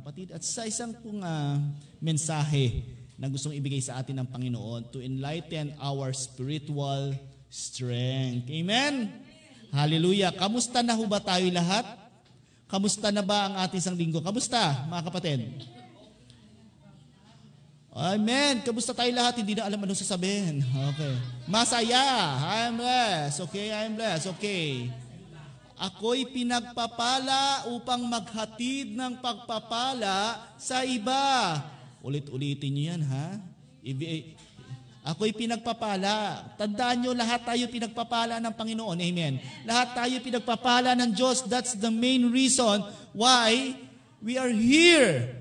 kapatid. At sa isang pong ah, mensahe na gustong ibigay sa atin ng Panginoon to enlighten our spiritual strength. Amen? Hallelujah. Kamusta na ho ba tayo lahat? Kamusta na ba ang ating isang linggo? Kamusta, mga kapatid? Amen. Kamusta tayo lahat? Hindi na alam anong sasabihin. Okay. Masaya. I'm blessed. Okay, I'm blessed. Okay. Ako'y pinagpapala upang maghatid ng pagpapala sa iba. Ulit-ulitin niyo yan, ha? Ibi- Ako'y pinagpapala. Tandaan nyo, lahat tayo pinagpapala ng Panginoon. Amen. Lahat tayo pinagpapala ng Diyos. That's the main reason why we are here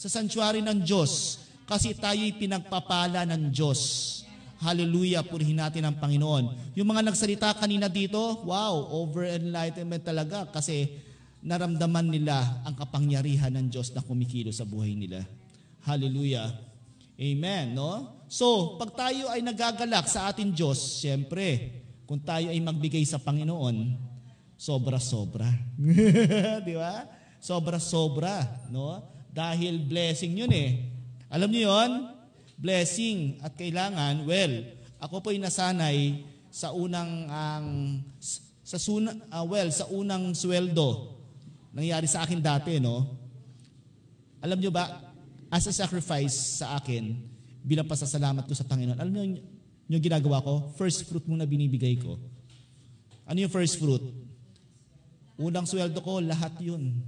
sa sanctuary ng Diyos. Kasi tayo'y pinagpapala ng Diyos. Hallelujah, purihin natin ang Panginoon. Yung mga nagsalita kanina dito, wow, over enlightenment talaga kasi naramdaman nila ang kapangyarihan ng Diyos na kumikilo sa buhay nila. Hallelujah. Amen, no? So, pag tayo ay nagagalak sa ating Diyos, siyempre, kung tayo ay magbigay sa Panginoon, sobra-sobra. Di ba? Sobra-sobra, no? Dahil blessing yun eh. Alam niyo yon? Blessing at kailangan, well, ako po ay nasanay sa unang ang sa suna, ah, well, sa unang sweldo nangyari sa akin dati, no? Alam niyo ba, as a sacrifice sa akin, bilang pasasalamat ko sa Panginoon, alam niyo yung ginagawa ko? First fruit muna binibigay ko. Ano yung first fruit? Unang sweldo ko, lahat yun.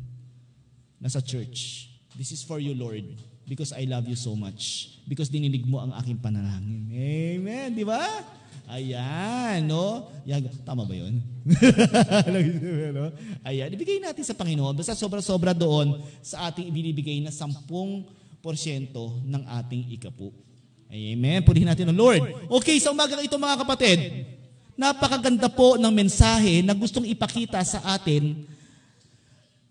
Nasa church. This is for you, Lord. Because I love you so much. Because dinilig mo ang aking panalangin. Amen. Di ba? Ayan, no? Yan, tama ba yun? Ayan, ibigay natin sa Panginoon. Basta sobra-sobra doon sa ating ibinibigay na 10% ng ating ikapu. Amen. Purihin natin ang Lord. Okay, sa umaga ito mga kapatid, napakaganda po ng mensahe na gustong ipakita sa atin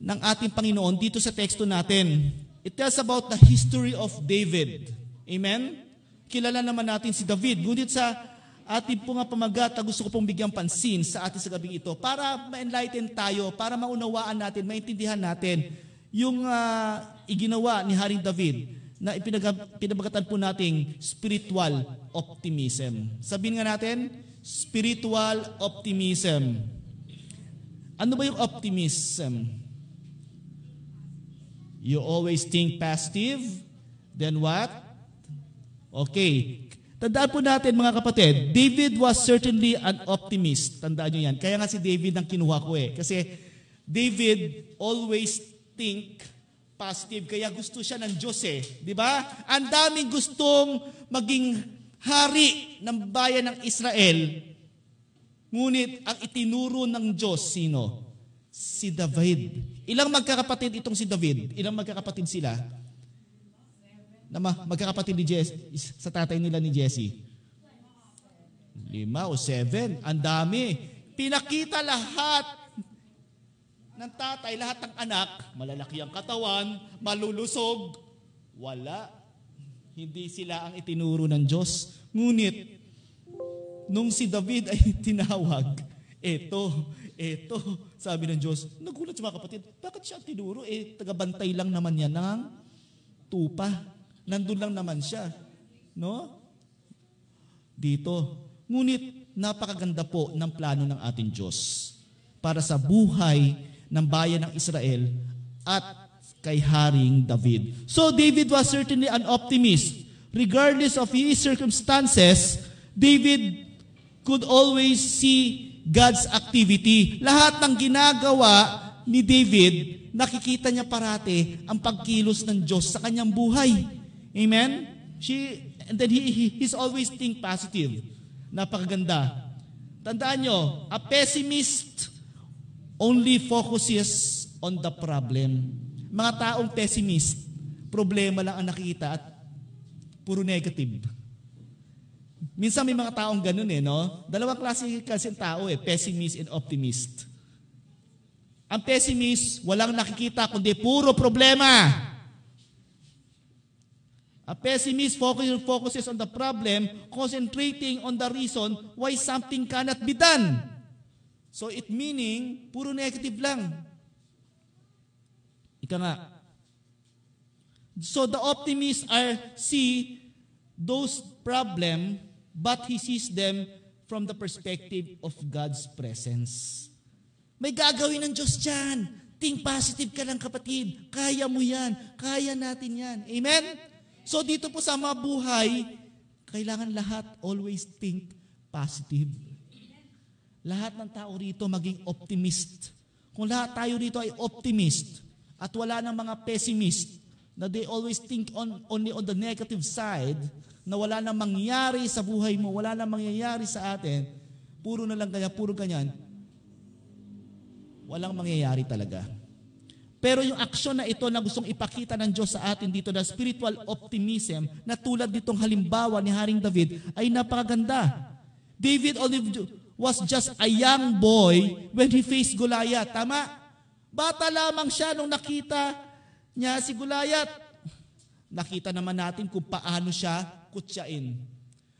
ng ating Panginoon dito sa teksto natin. It tells about the history of David. Amen? Kilala naman natin si David. Ngunit sa ating po nga pamagat, gusto ko pong bigyang pansin sa atin sa gabing ito para ma-enlighten tayo, para maunawaan natin, maintindihan natin yung ah, iginawa ni Haring David na pinabagatan po nating spiritual optimism. Sabihin nga natin, spiritual optimism. Ano ba yung optimism? You always think positive, then what? Okay. Tandaan po natin mga kapatid, David was certainly an optimist. Tandaan nyo yan. Kaya nga si David ang kinuha ko eh. Kasi David always think positive. Kaya gusto siya ng Diyos eh. Di ba? Ang daming gustong maging hari ng bayan ng Israel. Ngunit ang itinuro ng Diyos, sino? Si David. Ilang magkakapatid itong si David? Ilang magkakapatid sila? Na ma- magkakapatid ni Jesse, sa tatay nila ni Jesse? Lima o seven. Ang dami. Pinakita lahat ng tatay, lahat ng anak, malalaki ang katawan, malulusog. Wala. Hindi sila ang itinuro ng Diyos. Ngunit, nung si David ay tinawag, eto, eto, sabi ng Diyos, nagulat sa mga kapatid, bakit siya tinuro? Eh, tagabantay lang naman yan ng tupa. Nandun lang naman siya. No? Dito. Ngunit, napakaganda po ng plano ng ating Diyos para sa buhay ng bayan ng Israel at kay Haring David. So David was certainly an optimist. Regardless of his circumstances, David could always see God's activity. Lahat ng ginagawa ni David, nakikita niya parate ang pagkilos ng Diyos sa kanyang buhay. Amen? She, and then he, he, he's always think positive. Napakaganda. Tandaan nyo, a pessimist only focuses on the problem. Mga taong pessimist, problema lang ang nakikita at puro negative. Minsan may mga taong ganun eh, no? Dalawang klase kasi ang tao eh, pessimist and optimist. Ang pessimist, walang nakikita kundi puro problema. A pessimist focus- focuses on the problem, concentrating on the reason why something cannot be done. So it meaning, puro negative lang. Ika nga, So the optimists are see those problem, but he sees them from the perspective of God's presence. May gagawin ng Diyos dyan. Think positive ka lang kapatid. Kaya mo yan. Kaya natin yan. Amen? So dito po sa mga buhay, kailangan lahat always think positive. Lahat ng tao rito maging optimist. Kung lahat tayo rito ay optimist at wala ng mga pessimist na they always think on, only on the negative side, na wala nang mangyari sa buhay mo, wala nang mangyayari sa atin, puro na lang kanya, puro ganyan, walang mangyayari talaga. Pero yung aksyon na ito na gustong ipakita ng Diyos sa atin dito na spiritual optimism na tulad ditong halimbawa ni Haring David ay napakaganda. David only was just a young boy when he faced Goliath. Tama? Bata lamang siya nung nakita niya si Goliath. Nakita naman natin kung paano siya kutsain.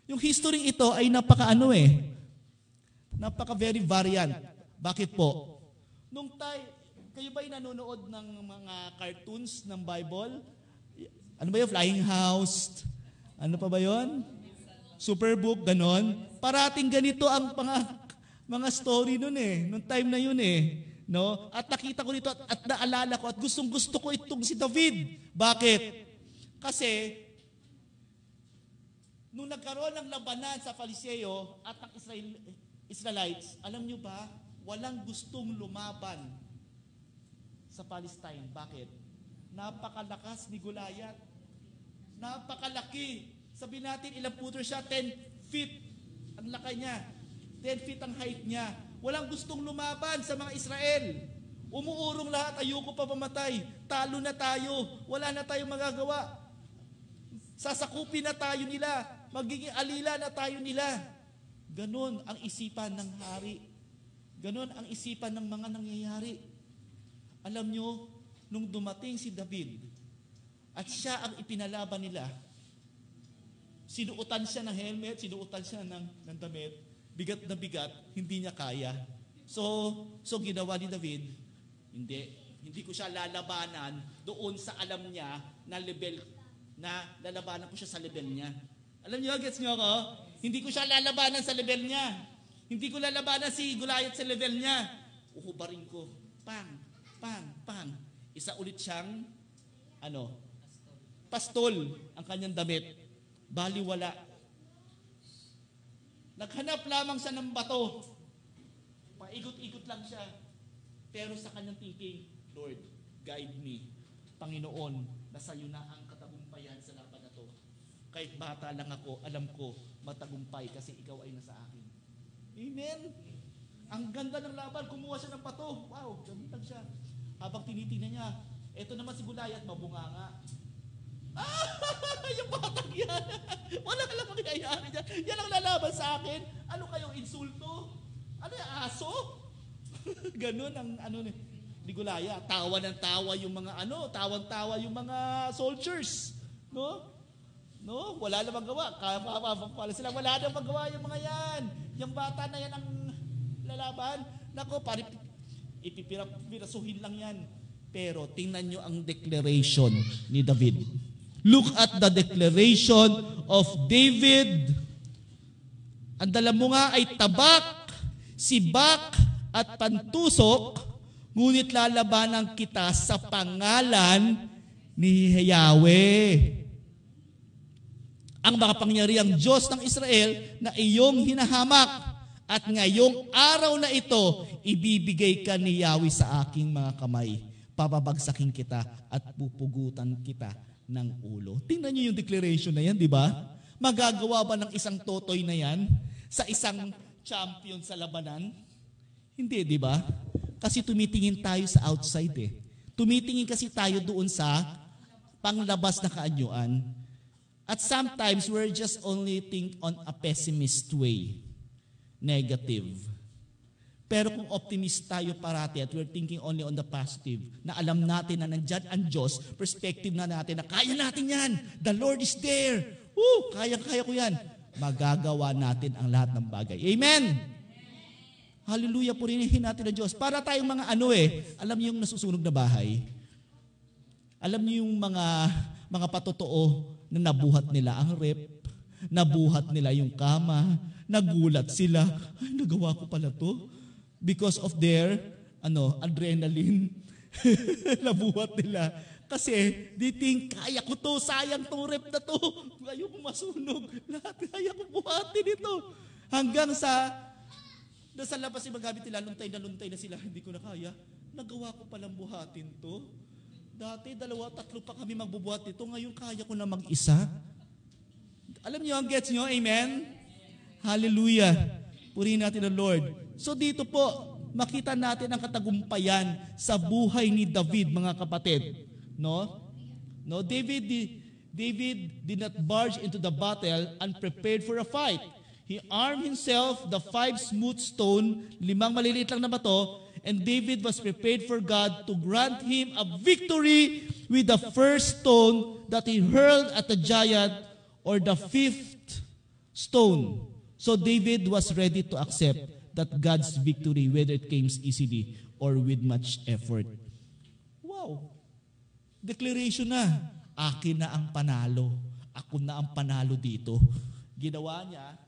Yung history ito ay napaka-ano eh. Napaka very variant. Bakit po? Nung tay, kayo ba'y nanonood ng mga cartoons ng Bible? Ano ba yun? Flying House? Ano pa ba yon? Superbook, ganon. Parating ganito ang mga, mga story nun eh. Nung time na yun eh. No? At nakita ko dito at, at naalala ko at gustong gusto ko itong si David. Bakit? Kasi, nung nagkaroon ng labanan sa Fariseo at ang Israel, Israelites, alam nyo ba, walang gustong lumaban sa Palestine. Bakit? Napakalakas ni Goliath. Napakalaki. Sabi natin, ilang puter siya? 10 feet ang laki niya. 10 feet ang height niya. Walang gustong lumaban sa mga Israel. Umuurong lahat, ayoko pa pamatay. Talo na tayo. Wala na tayong magagawa. Sasakupin na tayo nila. Magiging alila na tayo nila. Ganon ang isipan ng hari. Ganon ang isipan ng mga nangyayari. Alam nyo, nung dumating si David, at siya ang ipinalaban nila, sinuutan siya ng helmet, sinuutan siya ng, ng damit, bigat na bigat, hindi niya kaya. So, so ginawa ni David, hindi, hindi ko siya lalabanan doon sa alam niya na level, na lalabanan ko siya sa level niya. Alam niyo, gets niyo ako? Hindi ko siya lalabanan sa level niya. Hindi ko lalabanan si Goliath sa level niya. Uhubarin ko. Pang, pang, pang. Isa ulit siyang, ano, pastol ang kanyang damit. Baliwala. Naghanap lamang siya ng bato. Paigot-igot lang siya. Pero sa kanyang thinking, Lord, guide me. Panginoon, nasa iyo na ang katagumpayan sa laban na to. Kahit bata lang ako, alam ko, matagumpay kasi ikaw ay nasa akin. Amen. Ang ganda ng laban, kumuha siya ng bato. Wow, gamitan siya. Habang tinitingnan niya, eto naman si Goliath, mabunganga. Ah, yung batang yan. Wala lang mangyayari dyan. Yan ang lalaban sa akin. Ano kayong insulto? Ano yung aso? Ganun ang ano ni ni Gulaya. Tawa ng tawa yung mga ano, tawang-tawa yung mga soldiers. No? No? Wala na magawa. Kapapapala sila. Wala na magawa yung mga yan. Yung bata na yan ang lalaban. Nako, pari, ipipirasuhin lang yan. Pero tingnan nyo ang declaration ni David. Look at the declaration of David. Ang dala mo nga ay tabak, sibak, at pantusok, ngunit lalabanan kita sa pangalan ni Yahweh. Ang makapangyariang Diyos ng Israel na iyong hinahamak at ngayong araw na ito, ibibigay ka ni Yahweh sa aking mga kamay. Papabagsakin kita at pupugutan kita ng ulo. Tingnan niyo yung declaration na yan, di ba? Magagawa ba ng isang totoy na yan sa isang champion sa labanan? Hindi, di ba? Kasi tumitingin tayo sa outside eh. Tumitingin kasi tayo doon sa panglabas na kaanyuan. At sometimes we're just only think on a pessimist way. Negative. Pero kung optimist tayo parati at we're thinking only on the positive, na alam natin na nandyan ang Diyos, perspective na natin na kaya natin yan. The Lord is there. Woo, kaya-kaya ko yan. Magagawa natin ang lahat ng bagay. Amen! Hallelujah, purihin natin ang Diyos. Para tayong mga ano eh, alam niyo yung nasusunog na bahay. Alam niyo yung mga mga patotoo na nabuhat nila ang rep, nabuhat nila yung kama, nagulat sila, ay nagawa ko pala to because of their ano, adrenaline. nabuhat nila. Kasi, they think, kaya ko to, sayang tong rep na to. Ayoko masunog. Lahat, kaya ko buhatin ito. Hanggang sa, nasa labas yung magamit nila, luntay na luntay na sila, hindi ko na kaya. Nagawa ko palang buhatin to. Dati, dalawa, tatlo pa kami magbubuhat nito. Ngayon, kaya ko na mag-isa. Alam niyo, ang gets niyo? Amen? Hallelujah. Purihin natin ang Lord. So dito po, makita natin ang katagumpayan sa buhay ni David, mga kapatid. No? No, David David did not barge into the battle unprepared for a fight. He armed himself the five smooth stone, limang maliliit lang na bato, and David was prepared for God to grant him a victory with the first stone that he hurled at the giant or the fifth stone. So David was ready to accept that God's victory, whether it came easily or with much effort. Wow! Declaration na, akin na ang panalo. Ako na ang panalo dito. Ginawa niya,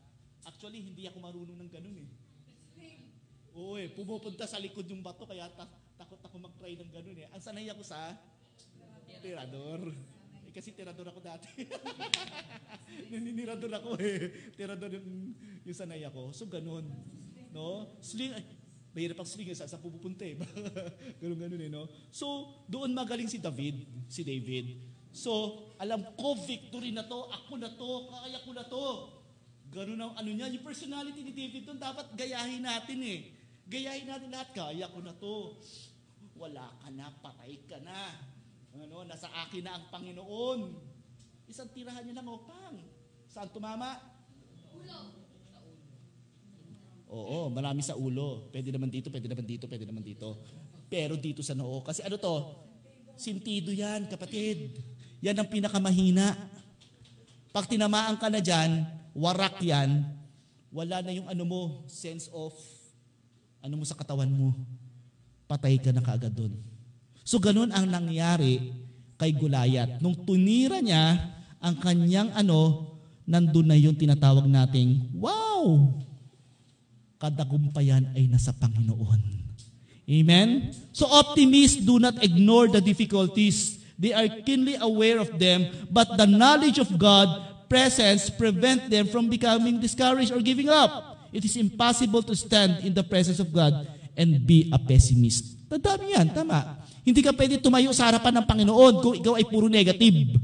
actually hindi ako marunong ng ganun eh. Oo eh, pumupunta sa likod yung bato kaya ta- takot ako mag-try ng ganun eh. Ang sanay ako sa tirador. Eh, kasi tirador ako dati. Naninirador ako eh. Tirador yung, yung sanay ako. So ganun. No? Sling, ay, mahirap ang sling eh. Saan saan pupunta eh. ganun ganun eh. No? So, doon magaling si David. Si David. So, alam ko, victory na to. Ako na to. Kaya ko na to. Ganun ang ano niya. Yung personality ni David doon, dapat gayahin natin eh. Gayahin natin lahat. Kaya ko na to. Wala ka na, patay ka na. Ano, nasa akin na ang Panginoon. Isang tirahan niya lang, opang. Saan tumama? Oo, marami sa ulo. Pwede naman dito, pwede naman dito, pwede naman dito. Pero dito sa noo. Kasi ano to? Sintido yan, kapatid. Yan ang pinakamahina. Pag tinamaan ka na dyan, warak yan, wala na yung ano mo, sense of ano mo sa katawan mo. Patay ka na kaagad doon. So ganun ang nangyari kay Gulayat. Nung tunira niya ang kanyang ano, nandun na yung tinatawag nating, wow! Kadagumpayan ay nasa Panginoon. Amen? So optimists do not ignore the difficulties. They are keenly aware of them, but the knowledge of God presence prevent them from becoming discouraged or giving up. It is impossible to stand in the presence of God and be a pessimist. Tandaan yan, tama. Hindi ka pwede tumayo sa harapan ng Panginoon kung ikaw ay puro negative.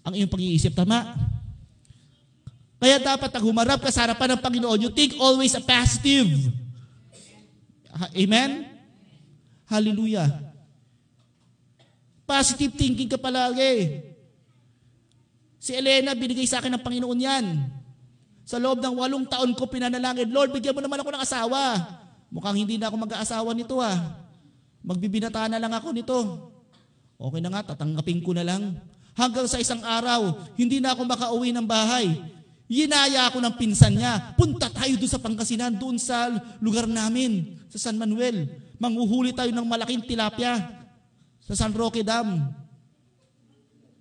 Ang iyong pag-iisip, tama? Kaya dapat pag humarap ka sa harapan ng Panginoon, you think always a positive. Amen? Hallelujah. Positive thinking ka palagi. Si Elena, binigay sa akin ng Panginoon yan. Sa loob ng walong taon ko pinanalangin, Lord, bigyan mo naman ako ng asawa. Mukhang hindi na ako mag-aasawa nito ah. Magbibinata na lang ako nito. Okay na nga, tatanggapin ko na lang. Hanggang sa isang araw, hindi na ako makauwi ng bahay. Yinaya ako ng pinsan niya. Punta tayo doon sa Pangasinan, doon sa lugar namin, sa San Manuel. Manguhuli tayo ng malaking tilapia sa San Roque Dam.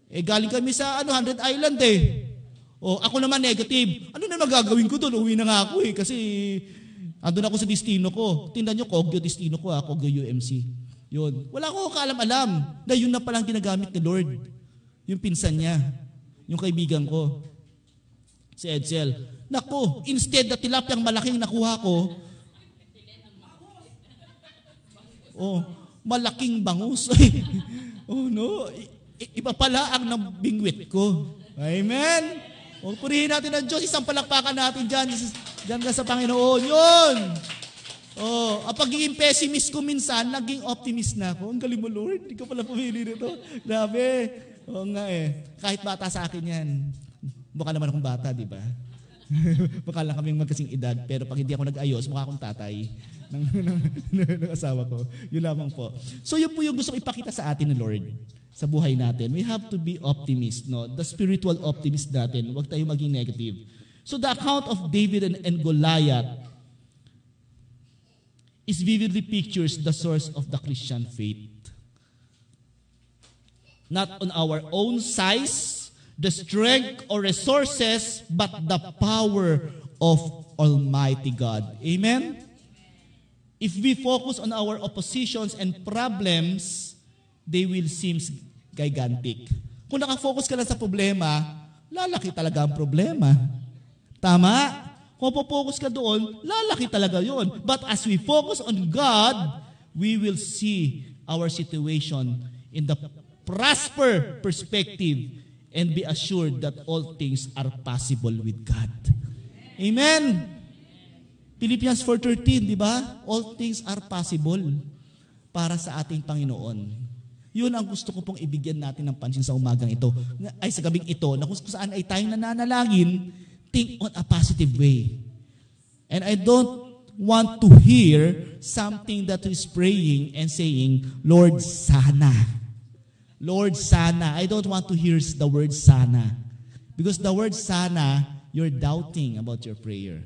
Eh galing kami sa ano, 100 Island eh. O ako naman negative. Ano na magagawin ko doon? Uwi na nga ako eh kasi andun ako sa destino ko. Tindan nyo, Kogyo destino ko ah, Kogyo UMC. Yun. Wala ko kaalam-alam na yun na palang ginagamit ni Lord. Yung pinsan niya. Yung kaibigan ko. Si Edsel. Naku, instead na tilapyang malaking nakuha ko, oh, malaking bangus. oh no, iba pala ang nabingwit ko. Amen? O, purihin natin ang Diyos. Isang palakpakan natin dyan. Dyan ka sa Panginoon. Yun! Oh, ang pagiging pessimist ko minsan, naging optimist na ako. Ang galing mo, Lord. Hindi ka pala pumili nito. Grabe. Oo nga eh. Kahit bata sa akin yan. Mukha naman akong bata, di ba? mukha lang kaming magkasing edad. Pero pag hindi ako nag-ayos, mukha akong tatay ng, ng, ng asawa ko. Yun lamang po. So yun po yung gusto ipakita sa atin ni Lord sa buhay natin. We have to be optimist, no? The spiritual optimist natin. Huwag tayo maging negative. So the account of David and, and Goliath is vividly pictures the source of the Christian faith. not on our own size, the strength or resources, but the power of Almighty God. Amen? If we focus on our oppositions and problems, they will seem gigantic. Kung nakafocus ka lang sa problema, lalaki talaga ang problema. Tama? Kung focus ka doon, lalaki talaga yon. But as we focus on God, we will see our situation in the prosper perspective and be assured that all things are possible with God. Amen. Philippians 4.13, di ba? All things are possible para sa ating Panginoon. Yun ang gusto ko pong ibigyan natin ng pansin sa umagang ito. Ay, sa gabing ito, na kung saan ay tayong nananalangin, think on a positive way. And I don't want to hear something that is praying and saying, Lord, sana. Lord, sana. I don't want to hear the word sana. Because the word sana, you're doubting about your prayer.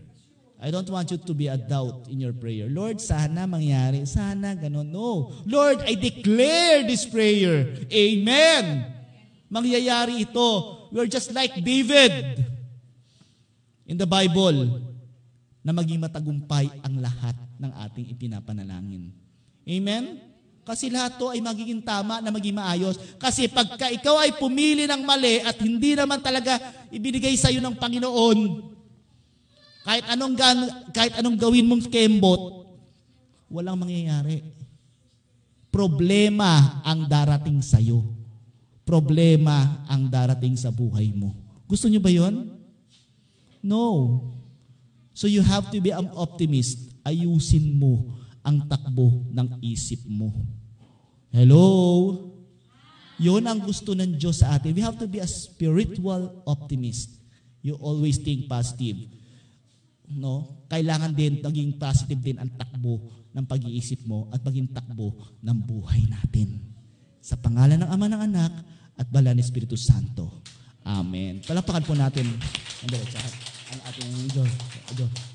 I don't want you to be a doubt in your prayer. Lord, sana mangyari. Sana, ganun. No. Lord, I declare this prayer. Amen. Mangyayari ito. We're just like David in the Bible na maging matagumpay ang lahat ng ating ipinapanalangin. Amen? Kasi lahat to ay magiging tama na maging maayos. Kasi pagka ikaw ay pumili ng mali at hindi naman talaga ibinigay sa iyo ng Panginoon, kahit anong, gan, kahit anong gawin mong kembot, walang mangyayari. Problema ang darating sa iyo. Problema ang darating sa buhay mo. Gusto niyo ba yon? No. So you have to be an optimist. Ayusin mo ang takbo ng isip mo. Hello? Yun ang gusto ng Diyos sa atin. We have to be a spiritual optimist. You always think positive. No? Kailangan din maging positive din ang takbo ng pag-iisip mo at maging takbo ng buhay natin. Sa pangalan ng Ama ng Anak at Bala ng Espiritu Santo. Amen. Palapakan po natin ang diretsahan ang ating Diyos. Diyos.